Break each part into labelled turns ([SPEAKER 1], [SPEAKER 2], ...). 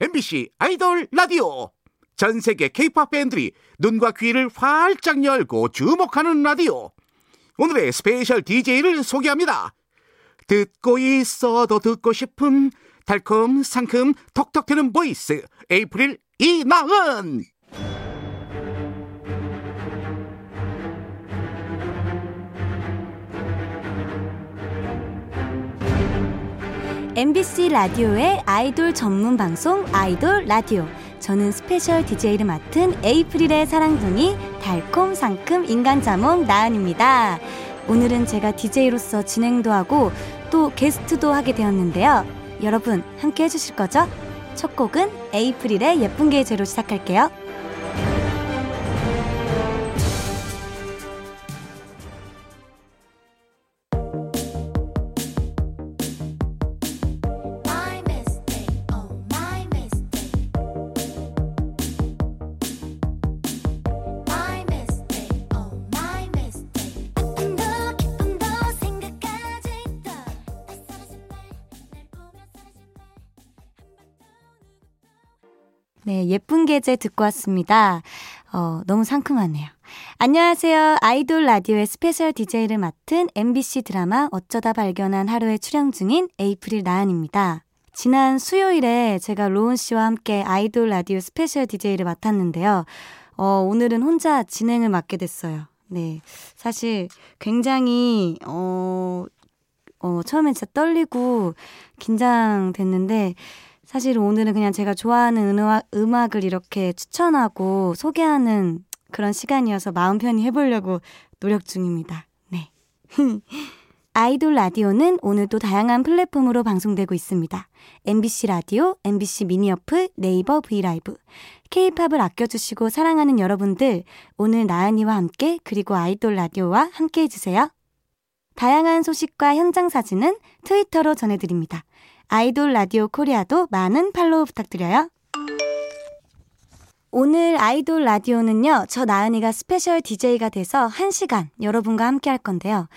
[SPEAKER 1] MBC 아이돌 라디오. 전 세계 케이팝 팬들이 눈과 귀를 활짝 열고 주목하는 라디오. 오늘의 스페셜 DJ를 소개합니다. 듣고 있어도 듣고 싶은 달콤 상큼 톡톡 튀는 보이스 에이프릴 이나은
[SPEAKER 2] MBC 라디오의 아이돌 전문 방송 아이돌 라디오. 저는 스페셜 DJ를 맡은 에이프릴의 사랑둥이 달콤 상큼 인간 자몽 나은입니다. 오늘은 제가 DJ로서 진행도 하고 또 게스트도 하게 되었는데요. 여러분 함께 해주실 거죠? 첫 곡은 에이프릴의 예쁜 게 죄로 시작할게요. 예쁜 게 죄 듣고 왔습니다. 어, 너무 상큼하네요. 안녕하세요. 아이돌 라디오의 스페셜 DJ를 맡은 MBC 드라마 어쩌다 발견한 하루에 출연 중인 에이프릴 나은입니다. 지난 수요일에 제가 로운 씨와 함께 아이돌 라디오 스페셜 DJ를 맡았는데요. 어, 오늘은 혼자 진행을 맡게 됐어요. 네. 사실 굉장히, 어, 어, 처음엔 진짜 떨리고 긴장됐는데, 사실 오늘은 그냥 제가 좋아하는 음악, 음악을 이렇게 추천하고 소개하는 그런 시간이어서 마음 편히 해보려고 노력 중입니다. 네. 아이돌 라디오는 오늘도 다양한 플랫폼으로 방송되고 있습니다. MBC 라디오, MBC 미니 어플, 네이버 브이라이브. K-팝을 아껴주시고 사랑하는 여러분들, 오늘 나은이와 함께 그리고 아이돌 라디오와 함께 해주세요. 다양한 소식과 현장 사진은 트위터로 전해드립니다. 아이돌 라디오 코리아도 많은 팔로우 부탁드려요. 오늘 아이돌 라디오는요, 저 나은이가 스페셜 DJ가 돼서 1시간 여러분과 함께 할 건데요.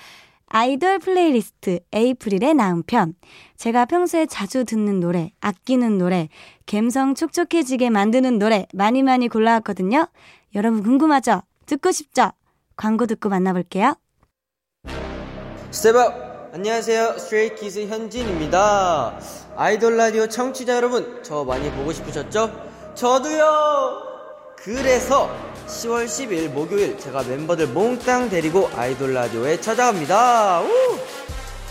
[SPEAKER 2] 아이돌 플레이리스트 에이프릴의 나은 편. 제가 평소에 자주 듣는 노래, 아끼는 노래, 감성 촉촉해지게 만드는 노래 많이 많이 골라왔거든요. 여러분 궁금하죠? 듣고 싶죠? 광고 듣고 만나볼게요.
[SPEAKER 3] Step up! 안녕하세요. 스트레이키즈 현진입니다. 아이돌 라디오 청취자 여러분, 저 많이 보고 싶으셨죠? 저도요! 그래서 10월 10일 목요일 제가 멤버들 몽땅 데리고 아이돌 라디오에 찾아갑니다. 우!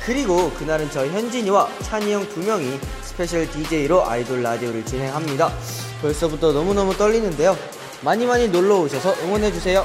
[SPEAKER 3] 그리고 그날은 저 현진이와 찬이 형 두 명이 스페셜 DJ로 아이돌 라디오를 진행합니다. 벌써부터 너무너무 떨리는데요. 많이 많이 놀러 오셔서 응원해주세요.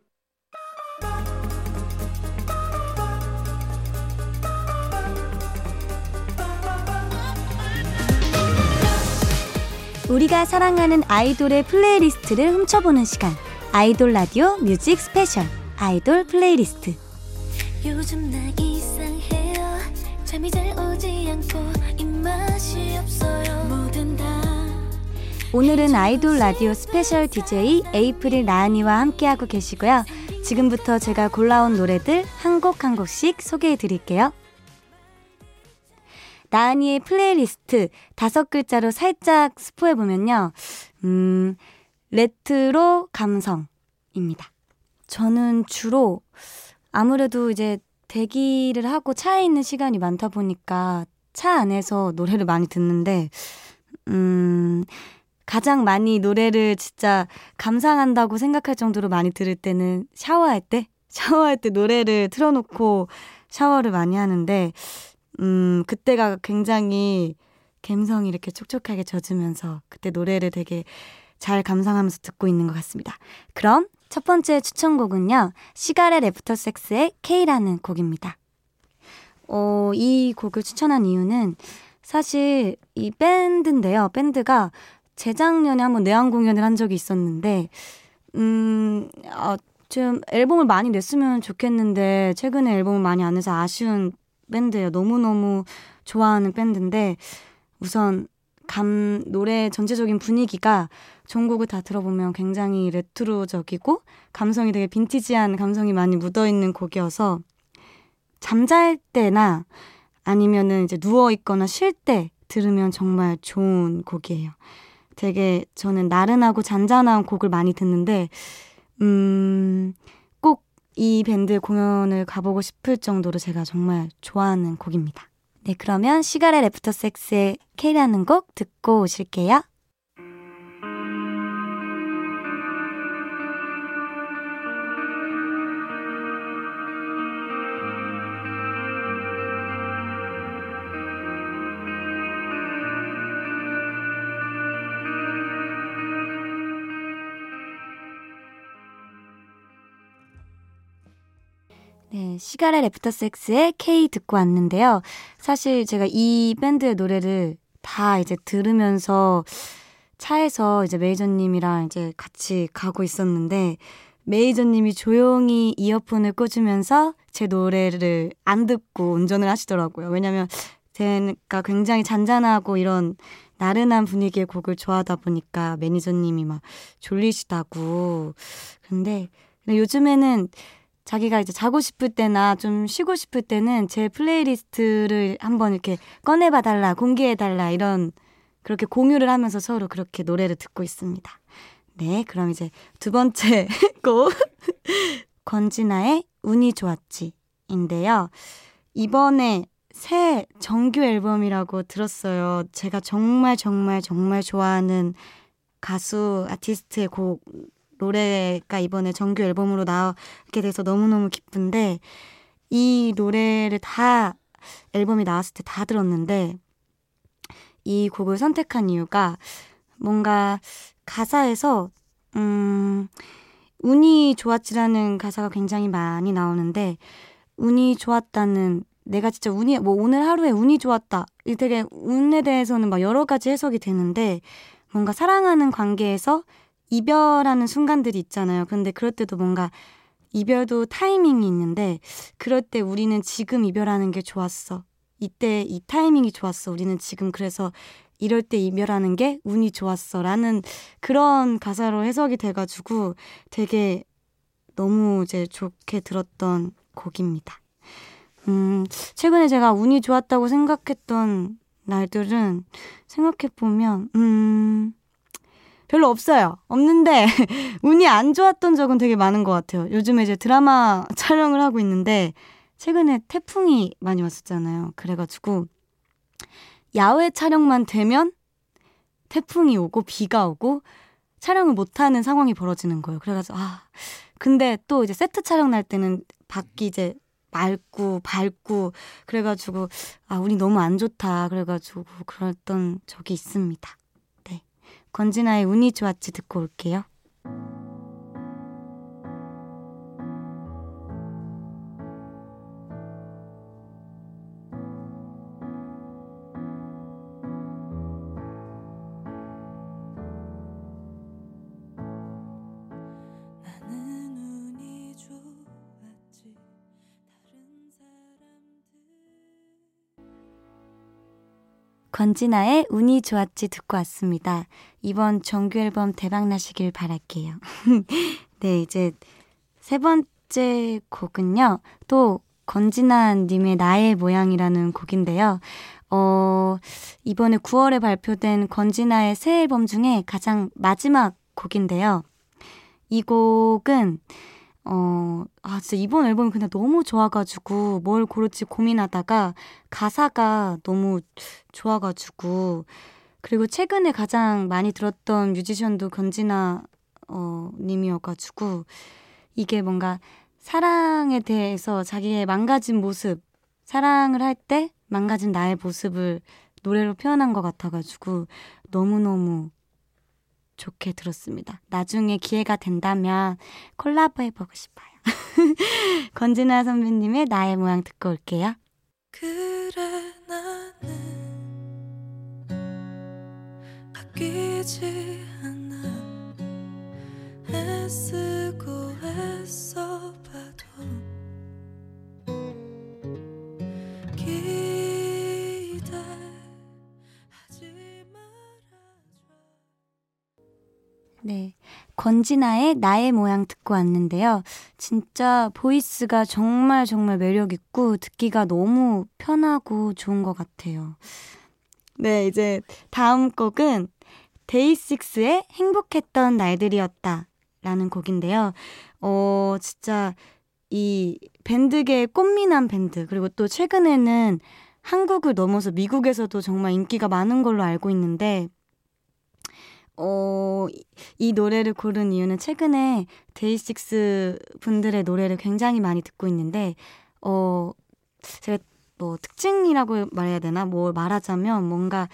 [SPEAKER 2] 우리가 사랑하는 아이돌의 플레이리스트를 훔쳐보는 시간. 아이돌 라디오 뮤직 스페셜. 아이돌 플레이리스트. 오늘은 아이돌 라디오 스페셜 DJ 에이프릴 나은이와 함께하고 계시고요. 지금부터 제가 골라온 노래들 한 곡 한 곡씩 소개해 드릴게요. 나은이의 플레이리스트 다섯 글자로 살짝 스포해 보면요. 음, 레트로 감성입니다. 저는 주로 아무래도 이제 대기를 하고 차에 있는 시간이 많다 보니까 차 안에서 노래를 많이 듣는데, 음, 가장 많이 노래를 진짜 감상한다고 생각할 정도로 많이 들을 때는 샤워할 때? 샤워할 때 노래를 틀어놓고 샤워를 많이 하는데, 음, 그때가 굉장히 감성이 이렇게 촉촉하게 젖으면서 그때 노래를 되게 잘 감상하면서 듣고 있는 것 같습니다. 그럼 첫 번째 추천곡은요. 시가렛 애프터 섹스의 K라는 곡입니다. 어, 이 곡을 추천한 이유는 사실 이 밴드인데요. 밴드가 재작년에 한번 내한 공연을 한 적이 있었는데, 음, 어, 좀 앨범을 많이 냈으면 좋겠는데 최근에 앨범을 많이 안 내서 아쉬운 밴드예요. 너무너무 좋아하는 밴드인데 우선 감 노래 전체적인 분위기가 전곡을 다 들어보면 굉장히 레트로적이고 감성이 되게 빈티지한 감성이 많이 묻어 있는 곡이어서 잠잘 때나 아니면은 이제 누워 있거나 쉴 때 들으면 정말 좋은 곡이에요. 되게 저는 나른하고 잔잔한 곡을 많이 듣는데 음, 꼭 이 밴드 공연을 가보고 싶을 정도로 제가 정말 좋아하는 곡입니다. 네, 그러면 시가렛 애프터 섹스의 K라는 곡 듣고 오실게요. 네, 시가렛 애프터 섹스의 K 듣고 왔는데요. 사실 제가 이 밴드의 노래를 다 이제 들으면서 차에서 이제 매니저님이랑 이제 같이 가고 있었는데 매니저님이 조용히 이어폰을 꽂으면서 제 노래를 안 듣고 운전을 하시더라고요. 왜냐면 제가 굉장히 잔잔하고 이런 나른한 분위기의 곡을 좋아하다 보니까 매니저님이 막 졸리시다고. 근데 요즘에는 자기가 이제 자고 싶을 때나 좀 쉬고 싶을 때는 제 플레이리스트를 한번 이렇게 꺼내봐 달라, 공개해 달라 이런 그렇게 공유를 하면서 서로 그렇게 노래를 듣고 있습니다. 네, 그럼 이제 두 번째 곡 권진아의 운이 좋았지인데요. 이번에 새 정규 앨범이라고 들었어요. 제가 정말 정말 정말 좋아하는 가수 아티스트의 곡 노래가 이번에 정규 앨범으로 나오게 돼서 너무너무 기쁜데 이 노래를 다 앨범이 나왔을 때 다 들었는데 이 곡을 선택한 이유가 뭔가 가사에서 음 운이 좋았지라는 가사가 굉장히 많이 나오는데 운이 좋았다는 내가 진짜 운이 뭐 오늘 하루에 운이 좋았다. 이 되게 운에 대해서는 막 여러 가지 해석이 되는데 뭔가 사랑하는 관계에서 이별하는 순간들이 있잖아요. 근데 그럴 때도 뭔가 이별도 타이밍이 있는데 그럴 때 우리는 지금 이별하는 게 좋았어. 이때 이 타이밍이 좋았어. 우리는 지금 그래서 이럴 때 이별하는 게 운이 좋았어. 라는 그런 가사로 해석이 돼가지고 되게 너무 이제 좋게 들었던 곡입니다. 음, 최근에 제가 운이 좋았다고 생각했던 날들은 생각해보면, 음, 별로 없어요. 없는데, 운이 안 좋았던 적은 되게 많은 것 같아요. 요즘에 이제 드라마 촬영을 하고 있는데, 최근에 태풍이 많이 왔었잖아요. 그래가지고, 야외 촬영만 되면 태풍이 오고 비가 오고 촬영을 못하는 상황이 벌어지는 거예요. 그래가지고, 아, 근데 또 이제 세트 촬영 날 때는 밖이 이제 맑고 밝고 그래가지고 아 운이 너무 안 좋다 그래가지고 그랬던 적이 있습니다. 네, 권진아의 운이 좋았지 듣고 올게요. 권진아의 운이 좋았지 듣고 왔습니다. 이번 정규 앨범 대박 나시길 바랄게요. 네, 이제 세 번째 곡은요. 또 권진아 님의 나의 모양이라는 곡인데요. 어, 이번에 9월에 발표된 권진아의 새 앨범 중에 가장 마지막 곡인데요. 이 곡은 어, 아, 진짜 이번 앨범이 그냥 너무 좋아가지고 뭘 고를지 고민하다가 가사가 너무 좋아가지고 그리고 최근에 가장 많이 들었던 뮤지션도 권진아 어, 님이어가지고 이게 뭔가 사랑에 대해서 자기의 망가진 모습, 사랑을 할 때 망가진 나의 모습을 노래로 표현한 것 같아가지고 너무너무 좋게 들었습니다. 나중에 기회가 된다면 콜라보 해보고 싶어요. 권진아 선배님의 나의 모양 듣고 올게요.
[SPEAKER 4] 그래 나는 바뀌지 않아
[SPEAKER 5] 애쓰고 애써
[SPEAKER 2] 네. 권진아의 나의 모양 듣고 왔는데요. 진짜 보이스가 정말 정말 매력있고 듣기가 너무 편하고 좋은 것 같아요. 네, 이제 다음 곡은 데이식스의 행복했던 날들이었다 라는 곡인데요. 어, 진짜 이 밴드계의 꽃미남 밴드, 그리고 또 최근에는 한국을 넘어서 미국에서도 정말 인기가 많은 걸로 알고 있는데, 어, 이- 이 노래를 고른 이유는 최근에 데이식스 분들의 노래를 굉장히 많이 듣고 있는데, 어, 제가 뭐 특징이라고 말해야 되나? 뭘 말하자면 뭔가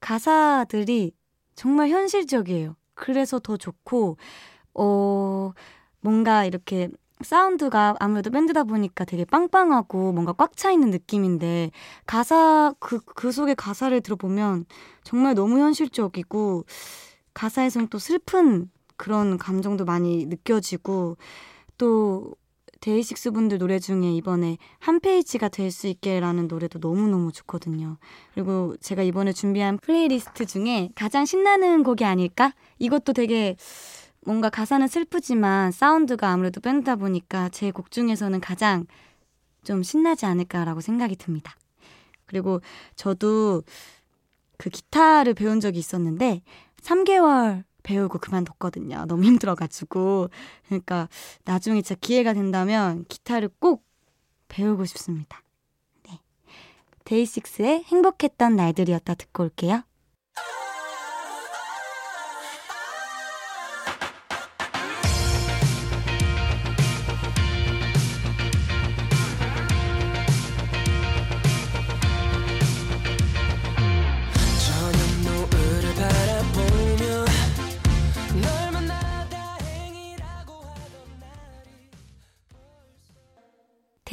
[SPEAKER 2] 가사들이 정말 현실적이에요. 그래서 더 좋고, 어, 뭔가 이렇게 사운드가 아무래도 밴드다 보니까 되게 빵빵하고 뭔가 꽉 차 있는 느낌인데, 가사, 그, 그 속의 가사를 들어보면 정말 너무 현실적이고, 가사에선 또 슬픈 그런 감정도 많이 느껴지고, 또 데이식스 분들 노래 중에 이번에 한 페이지가 될 수 있게라는 노래도 너무너무 좋거든요. 그리고 제가 이번에 준비한 플레이리스트 중에 가장 신나는 곡이 아닐까? 이것도 되게 뭔가 가사는 슬프지만 사운드가 아무래도 밴드다 보니까 제 곡 중에서는 가장 좀 신나지 않을까라고 생각이 듭니다. 그리고 저도 그 기타를 배운 적이 있었는데 3개월 배우고 그만뒀거든요. 너무 힘들어가지고. 그러니까 나중에 진짜 기회가 된다면 기타를 꼭 배우고 싶습니다. 네. 데이식스의 행복했던 날들이었다 듣고 올게요.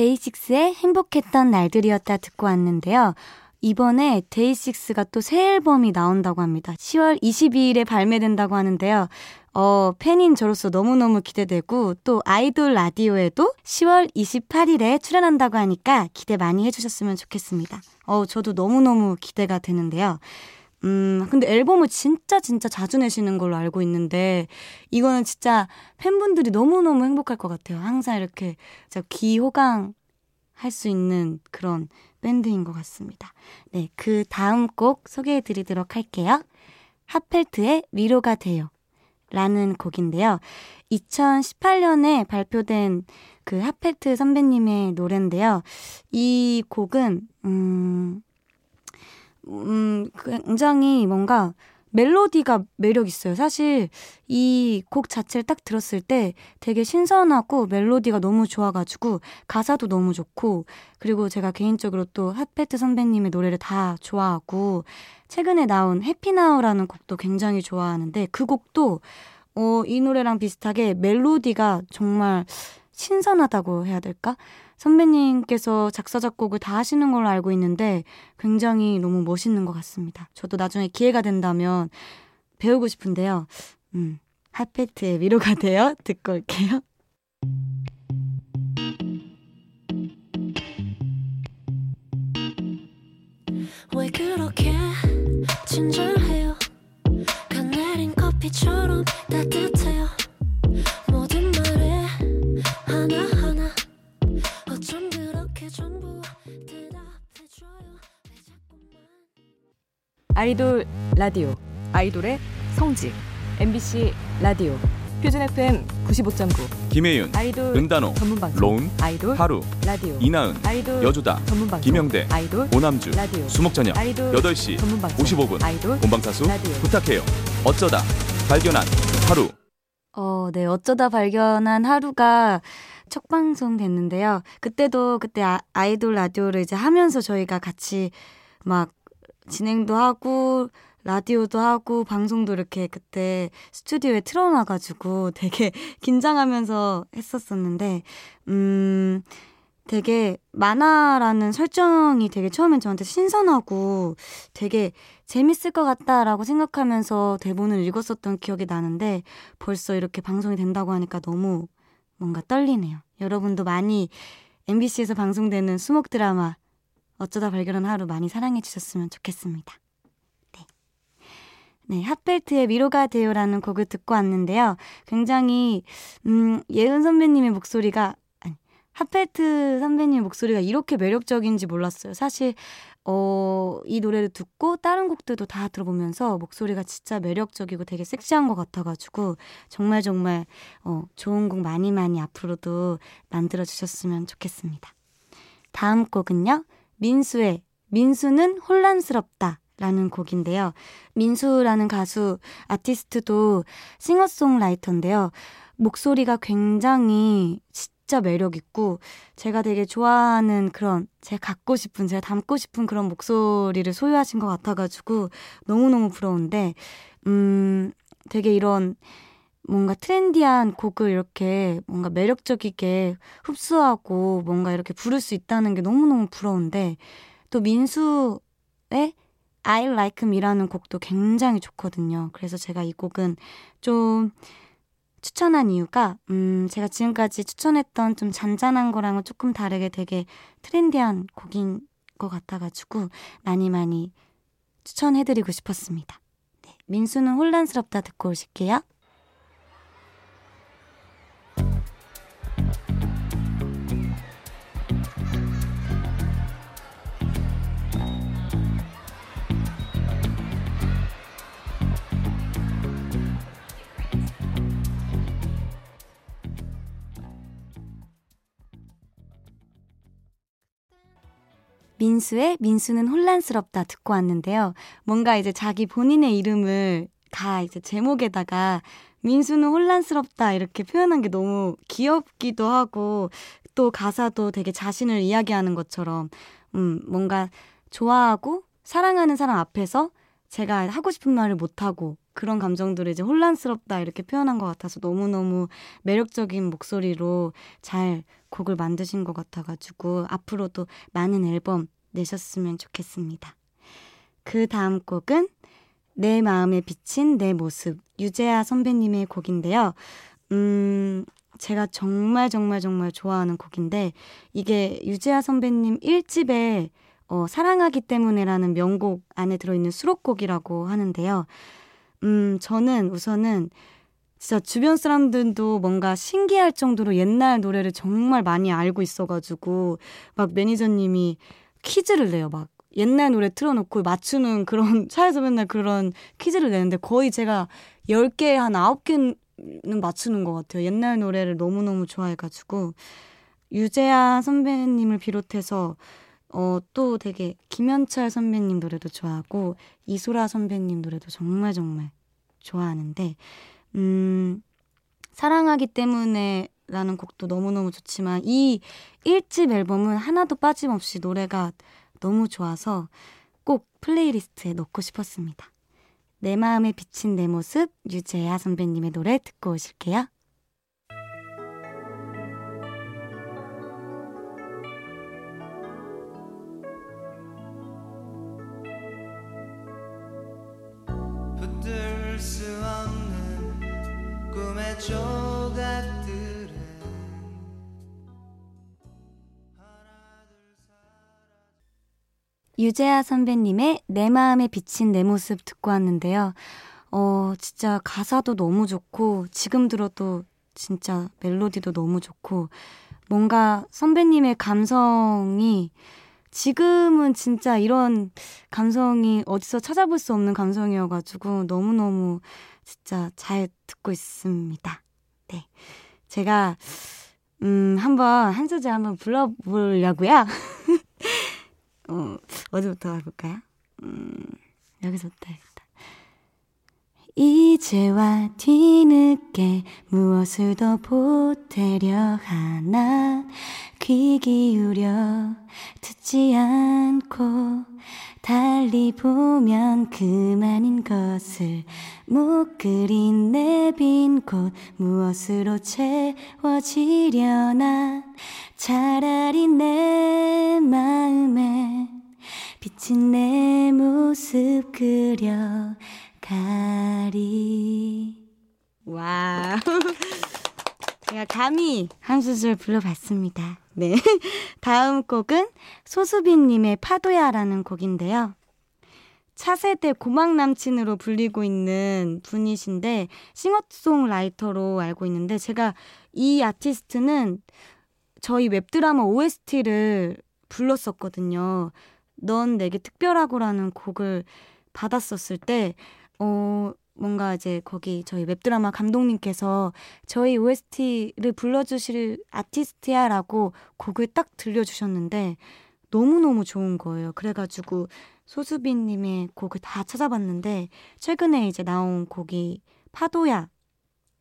[SPEAKER 2] 데이식스의 행복했던 날들이었다 듣고 왔는데요. 이번에 데이식스가 또 새 앨범이 나온다고 합니다. 10월 22일에 발매된다고 하는데요. 어, 팬인 저로서 너무너무 기대되고 또 아이돌 라디오에도 10월 28일에 출연한다고 하니까 기대 많이 해주셨으면 좋겠습니다. 어, 저도 너무너무 기대가 되는데요. 음, 근데 앨범을 진짜 진짜 자주 내시는 걸로 알고 있는데 이거는 진짜 팬분들이 너무너무 행복할 것 같아요. 항상 이렇게 귀호강 할 수 있는 그런 밴드인 것 같습니다. 네, 그 다음 곡 소개해 드리도록 할게요. 핫펠트의 위로가 돼요. 라는 곡인데요. 2018년에 발표된 그 핫펠트 선배님의 노래인데요. 이 곡은, 음, 음, 굉장히 뭔가 멜로디가 매력 있어요. 사실 이 곡 자체를 딱 들었을 때 되게 신선하고 멜로디가 너무 좋아가지고 가사도 너무 좋고 그리고 제가 개인적으로 또 핫페트 선배님의 노래를 다 좋아하고 최근에 나온 해피나우라는 곡도 굉장히 좋아하는데 그 곡도 어, 이 노래랑 비슷하게 멜로디가 정말 신선하다고 해야 될까? 선배님께서 작사, 작곡을 다 하시는 걸로 알고 있는데 굉장히 너무 멋있는 것 같습니다. 저도 나중에 기회가 된다면 배우고 싶은데요. 음, 핫페트의 위로가 돼요. 듣고 올게요.
[SPEAKER 5] 왜 그렇게 친절해
[SPEAKER 6] 아이돌 라디오 아이돌의 성지 MBC 라디오 표준 FM 95.9
[SPEAKER 7] 김혜윤,
[SPEAKER 6] 아이돌
[SPEAKER 7] 은단오,
[SPEAKER 6] 전문 방송
[SPEAKER 7] 로운,
[SPEAKER 6] 아이돌
[SPEAKER 7] 하루,
[SPEAKER 6] 라디오
[SPEAKER 7] 이나은,
[SPEAKER 6] 아이돌
[SPEAKER 7] 여주다,
[SPEAKER 6] 전문 방송
[SPEAKER 7] 김영대,
[SPEAKER 6] 아이돌
[SPEAKER 7] 오남주,
[SPEAKER 6] 라디오
[SPEAKER 7] 수목저녁,
[SPEAKER 6] 아이돌
[SPEAKER 7] 8시
[SPEAKER 6] 전문 방송
[SPEAKER 7] 55분
[SPEAKER 6] 아이돌
[SPEAKER 7] 본방사수
[SPEAKER 6] 라디오.
[SPEAKER 7] 부탁해요. 어쩌다 발견한 하루.
[SPEAKER 2] 어, 네. 어쩌다 발견한 하루가 첫 방송 됐는데요. 그때도 그때 아, 아이돌 라디오를 이제 하면서 저희가 같이 막 진행도 하고 라디오도 하고 방송도 이렇게 그때 스튜디오에 틀어놔가지고 되게 긴장하면서 했었었는데 음 되게 만화라는 설정이 되게 처음엔 저한테 신선하고 되게 재밌을 것 같다라고 생각하면서 대본을 읽었었던 기억이 나는데 벌써 이렇게 방송이 된다고 하니까 너무 뭔가 떨리네요. 여러분도 많이 MBC에서 방송되는 수목 드라마 어쩌다 발견한 하루 많이 사랑해 주셨으면 좋겠습니다. 네. 네, 핫벨트의 위로가 돼요라는 곡을 듣고 왔는데요. 굉장히 음, 예은 선배님의 목소리가 아니, 핫벨트 선배님 목소리가 이렇게 매력적인지 몰랐어요. 사실 어, 이 노래를 듣고 다른 곡들도 다 들어보면서 목소리가 진짜 매력적이고 되게 섹시한 것 같아가지고 정말 정말 어, 좋은 곡 많이 많이 앞으로도 만들어 주셨으면 좋겠습니다. 다음 곡은요. 민수의 민수는 혼란스럽다. 라는 곡인데요. 민수라는 가수, 아티스트도 싱어송라이터인데요. 목소리가 굉장히 진짜 매력있고, 제가 되게 좋아하는 그런, 제가 갖고 싶은, 제가 담고 싶은 그런 목소리를 소유하신 것 같아가지고, 너무너무 부러운데, 음, 되게 이런, 뭔가 트렌디한 곡을 이렇게 뭔가 매력적이게 흡수하고 뭔가 이렇게 부를 수 있다는 게 너무너무 부러운데, 또 민수의 I Like Me라는 곡도 굉장히 좋거든요. 그래서 제가 이 곡은 좀 추천한 이유가, 음, 제가 지금까지 추천했던 좀 잔잔한 거랑은 조금 다르게 되게 트렌디한 곡인 것 같아가지고 많이 많이 추천해드리고 싶었습니다. 네, 민수는 혼란스럽다 듣고 오실게요. 민수의 민수는 혼란스럽다 듣고 왔는데요. 뭔가 이제 자기 본인의 이름을 다 이제 제목에다가 민수는 혼란스럽다 이렇게 표현한 게 너무 귀엽기도 하고 또 가사도 되게 자신을 이야기하는 것처럼 음 뭔가 좋아하고 사랑하는 사람 앞에서 제가 하고 싶은 말을 못 하고 그런 감정들을 이제 혼란스럽다 이렇게 표현한 것 같아서 너무너무 매력적인 목소리로 잘 곡을 만드신 것 같아가지고 앞으로도 많은 앨범 내셨으면 좋겠습니다. 그 다음 곡은 내 마음에 비친 내 모습 유재하 선배님의 곡인데요. 음, 제가 정말 정말 정말 좋아하는 곡인데 이게 유재하 선배님 1집에 어, 사랑하기 때문에라는 명곡 안에 들어있는 수록곡이라고 하는데요. 음, 저는 우선은 진짜 주변 사람들도 뭔가 신기할 정도로 옛날 노래를 정말 많이 알고 있어가지고 막 매니저님이 퀴즈를 내요. 막 옛날 노래 틀어놓고 맞추는 그런 차에서 맨날 그런 퀴즈를 내는데 거의 제가 10개 한 9개는 맞추는 것 같아요. 옛날 노래를 너무너무 좋아해가지고 유재하 선배님을 비롯해서 어, 또 되게 김현철 선배님 노래도 좋아하고 이소라 선배님 노래도 정말 정말 좋아하는데 음, 사랑하기 때문에 라는 곡도 너무너무 좋지만 이 1집 앨범은 하나도 빠짐없이 노래가 너무 좋아서 꼭 플레이리스트에 넣고 싶었습니다. 내 마음에 비친 내 모습 유재하 선배님의 노래 듣고 오실게요.
[SPEAKER 8] 붙들 수 없는 꿈의 조각
[SPEAKER 2] 유재하 선배님의 내 마음에 비친 내 모습 듣고 왔는데요. 어, 진짜 가사도 너무 좋고, 지금 들어도 진짜 멜로디도 너무 좋고, 뭔가 선배님의 감성이 지금은 진짜 이런 감성이 어디서 찾아볼 수 없는 감성이어가지고 너무너무 진짜 잘 듣고 있습니다. 네. 제가, 음, 한번 한 소절 한번 불러보려고요. 어, 어디부터 해볼까요? 음, 여기서부터 해야겠다. 이제와 뒤늦게 무엇을 더 보태려 하나 귀 기울여 듣지 않고 달리 보면 그만인 것을 못 그린 내 빈 곳 무엇으로 채워지려나 차라리 내 마음에 비친 내 모습 그려 가리. 와. 제가 감히 한 수절 불러봤습니다. 네. 다음 곡은 소수빈님의 파도야라는 곡인데요. 차세대 고막 남친으로 불리고 있는 분이신데 싱어송라이터로 알고 있는데 제가 이 아티스트는 저희 웹드라마 OST를 불렀었거든요. 넌 내게 특별하고라는 곡을 받았었을 때, 어, 뭔가 이제 거기 저희 웹드라마 감독님께서 저희 OST를 불러주실 아티스트야 라고 곡을 딱 들려주셨는데 너무너무 좋은 거예요. 그래가지고 소수빈님의 곡을 다 찾아봤는데 최근에 이제 나온 곡이 파도야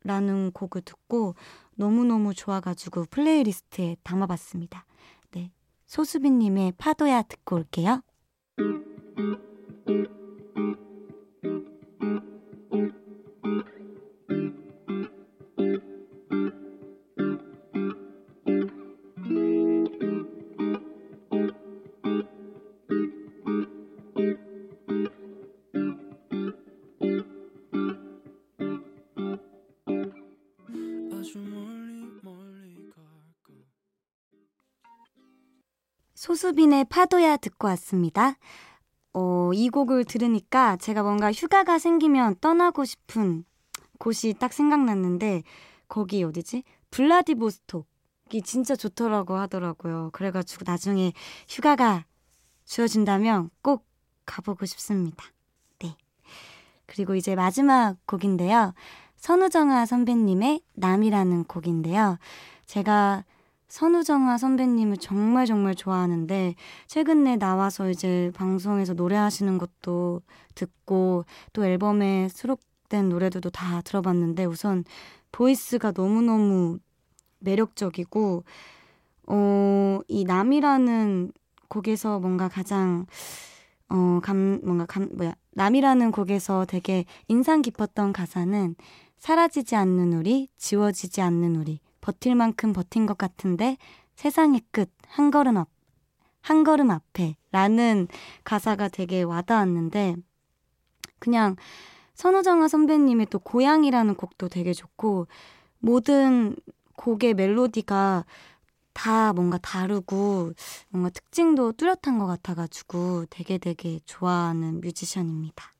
[SPEAKER 2] 라는 곡을 듣고 너무너무 좋아가지고 플레이리스트에 담아봤습니다. 네. 소수빈님의 파도야 듣고 올게요. 소수빈의 파도야 듣고 왔습니다. 어, 이 곡을 들으니까 제가 뭔가 휴가가 생기면 떠나고 싶은 곳이 딱 생각났는데 거기 어디지? 블라디보스톡이 진짜 좋더라고 하더라고요. 그래가지고 나중에 휴가가 주어진다면 꼭 가보고 싶습니다. 네. 그리고 이제 마지막 곡인데요. 선우정아 선배님의 남이라는 곡인데요. 제가 선우정아 선배님을 정말 정말 좋아하는데 최근에 나와서 이제 방송에서 노래하시는 것도 듣고 또 앨범에 수록된 노래들도 다 들어봤는데 우선 보이스가 너무너무 매력적이고 어, 이 남이라는 곡에서 뭔가 가장 어, 감, 뭔가 감, 뭐야, 남이라는 곡에서 되게 인상 깊었던 가사는 사라지지 않는 우리, 지워지지 않는 우리, 버틸 만큼 버틴 것 같은데 세상의 끝, 한 걸음 앞, 한 걸음 앞에 라는 가사가 되게 와닿았는데 그냥 선우정아 선배님의 또 고향이라는 곡도 되게 좋고 모든 곡의 멜로디가 다 뭔가 다르고 뭔가 특징도 뚜렷한 것 같아가지고 되게 되게 좋아하는 뮤지션입니다.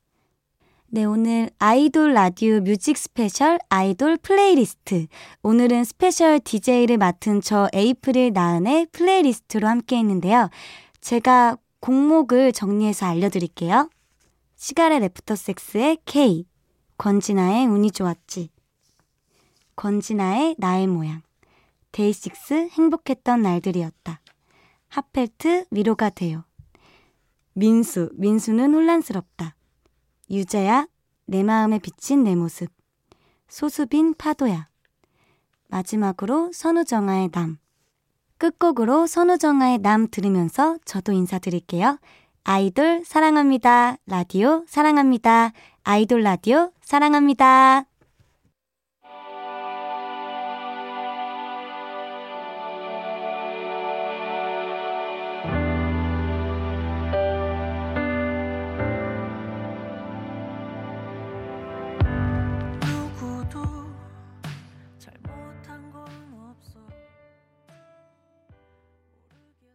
[SPEAKER 2] 네, 오늘 아이돌 라디오 뮤직 스페셜 아이돌 플레이리스트. 오늘은 스페셜 DJ를 맡은 저 에이프릴 나은의 플레이리스트로 함께 했는데요. 제가 곡목을 정리해서 알려드릴게요. 시가렛 애프터 섹스의 K, 권진아의 운이 좋았지, 권진아의 나의 모양, 데이식스 행복했던 날들이었다. 핫펠트 위로가 돼요. 민수, 민수는 혼란스럽다. 유재야, 내 마음에 비친 내 모습. 소수빈 파도야. 마지막으로 선우정아의 남. 끝곡으로 선우정아의 남 들으면서 저도 인사드릴게요. 아이돌 사랑합니다. 라디오 사랑합니다. 아이돌 라디오 사랑합니다.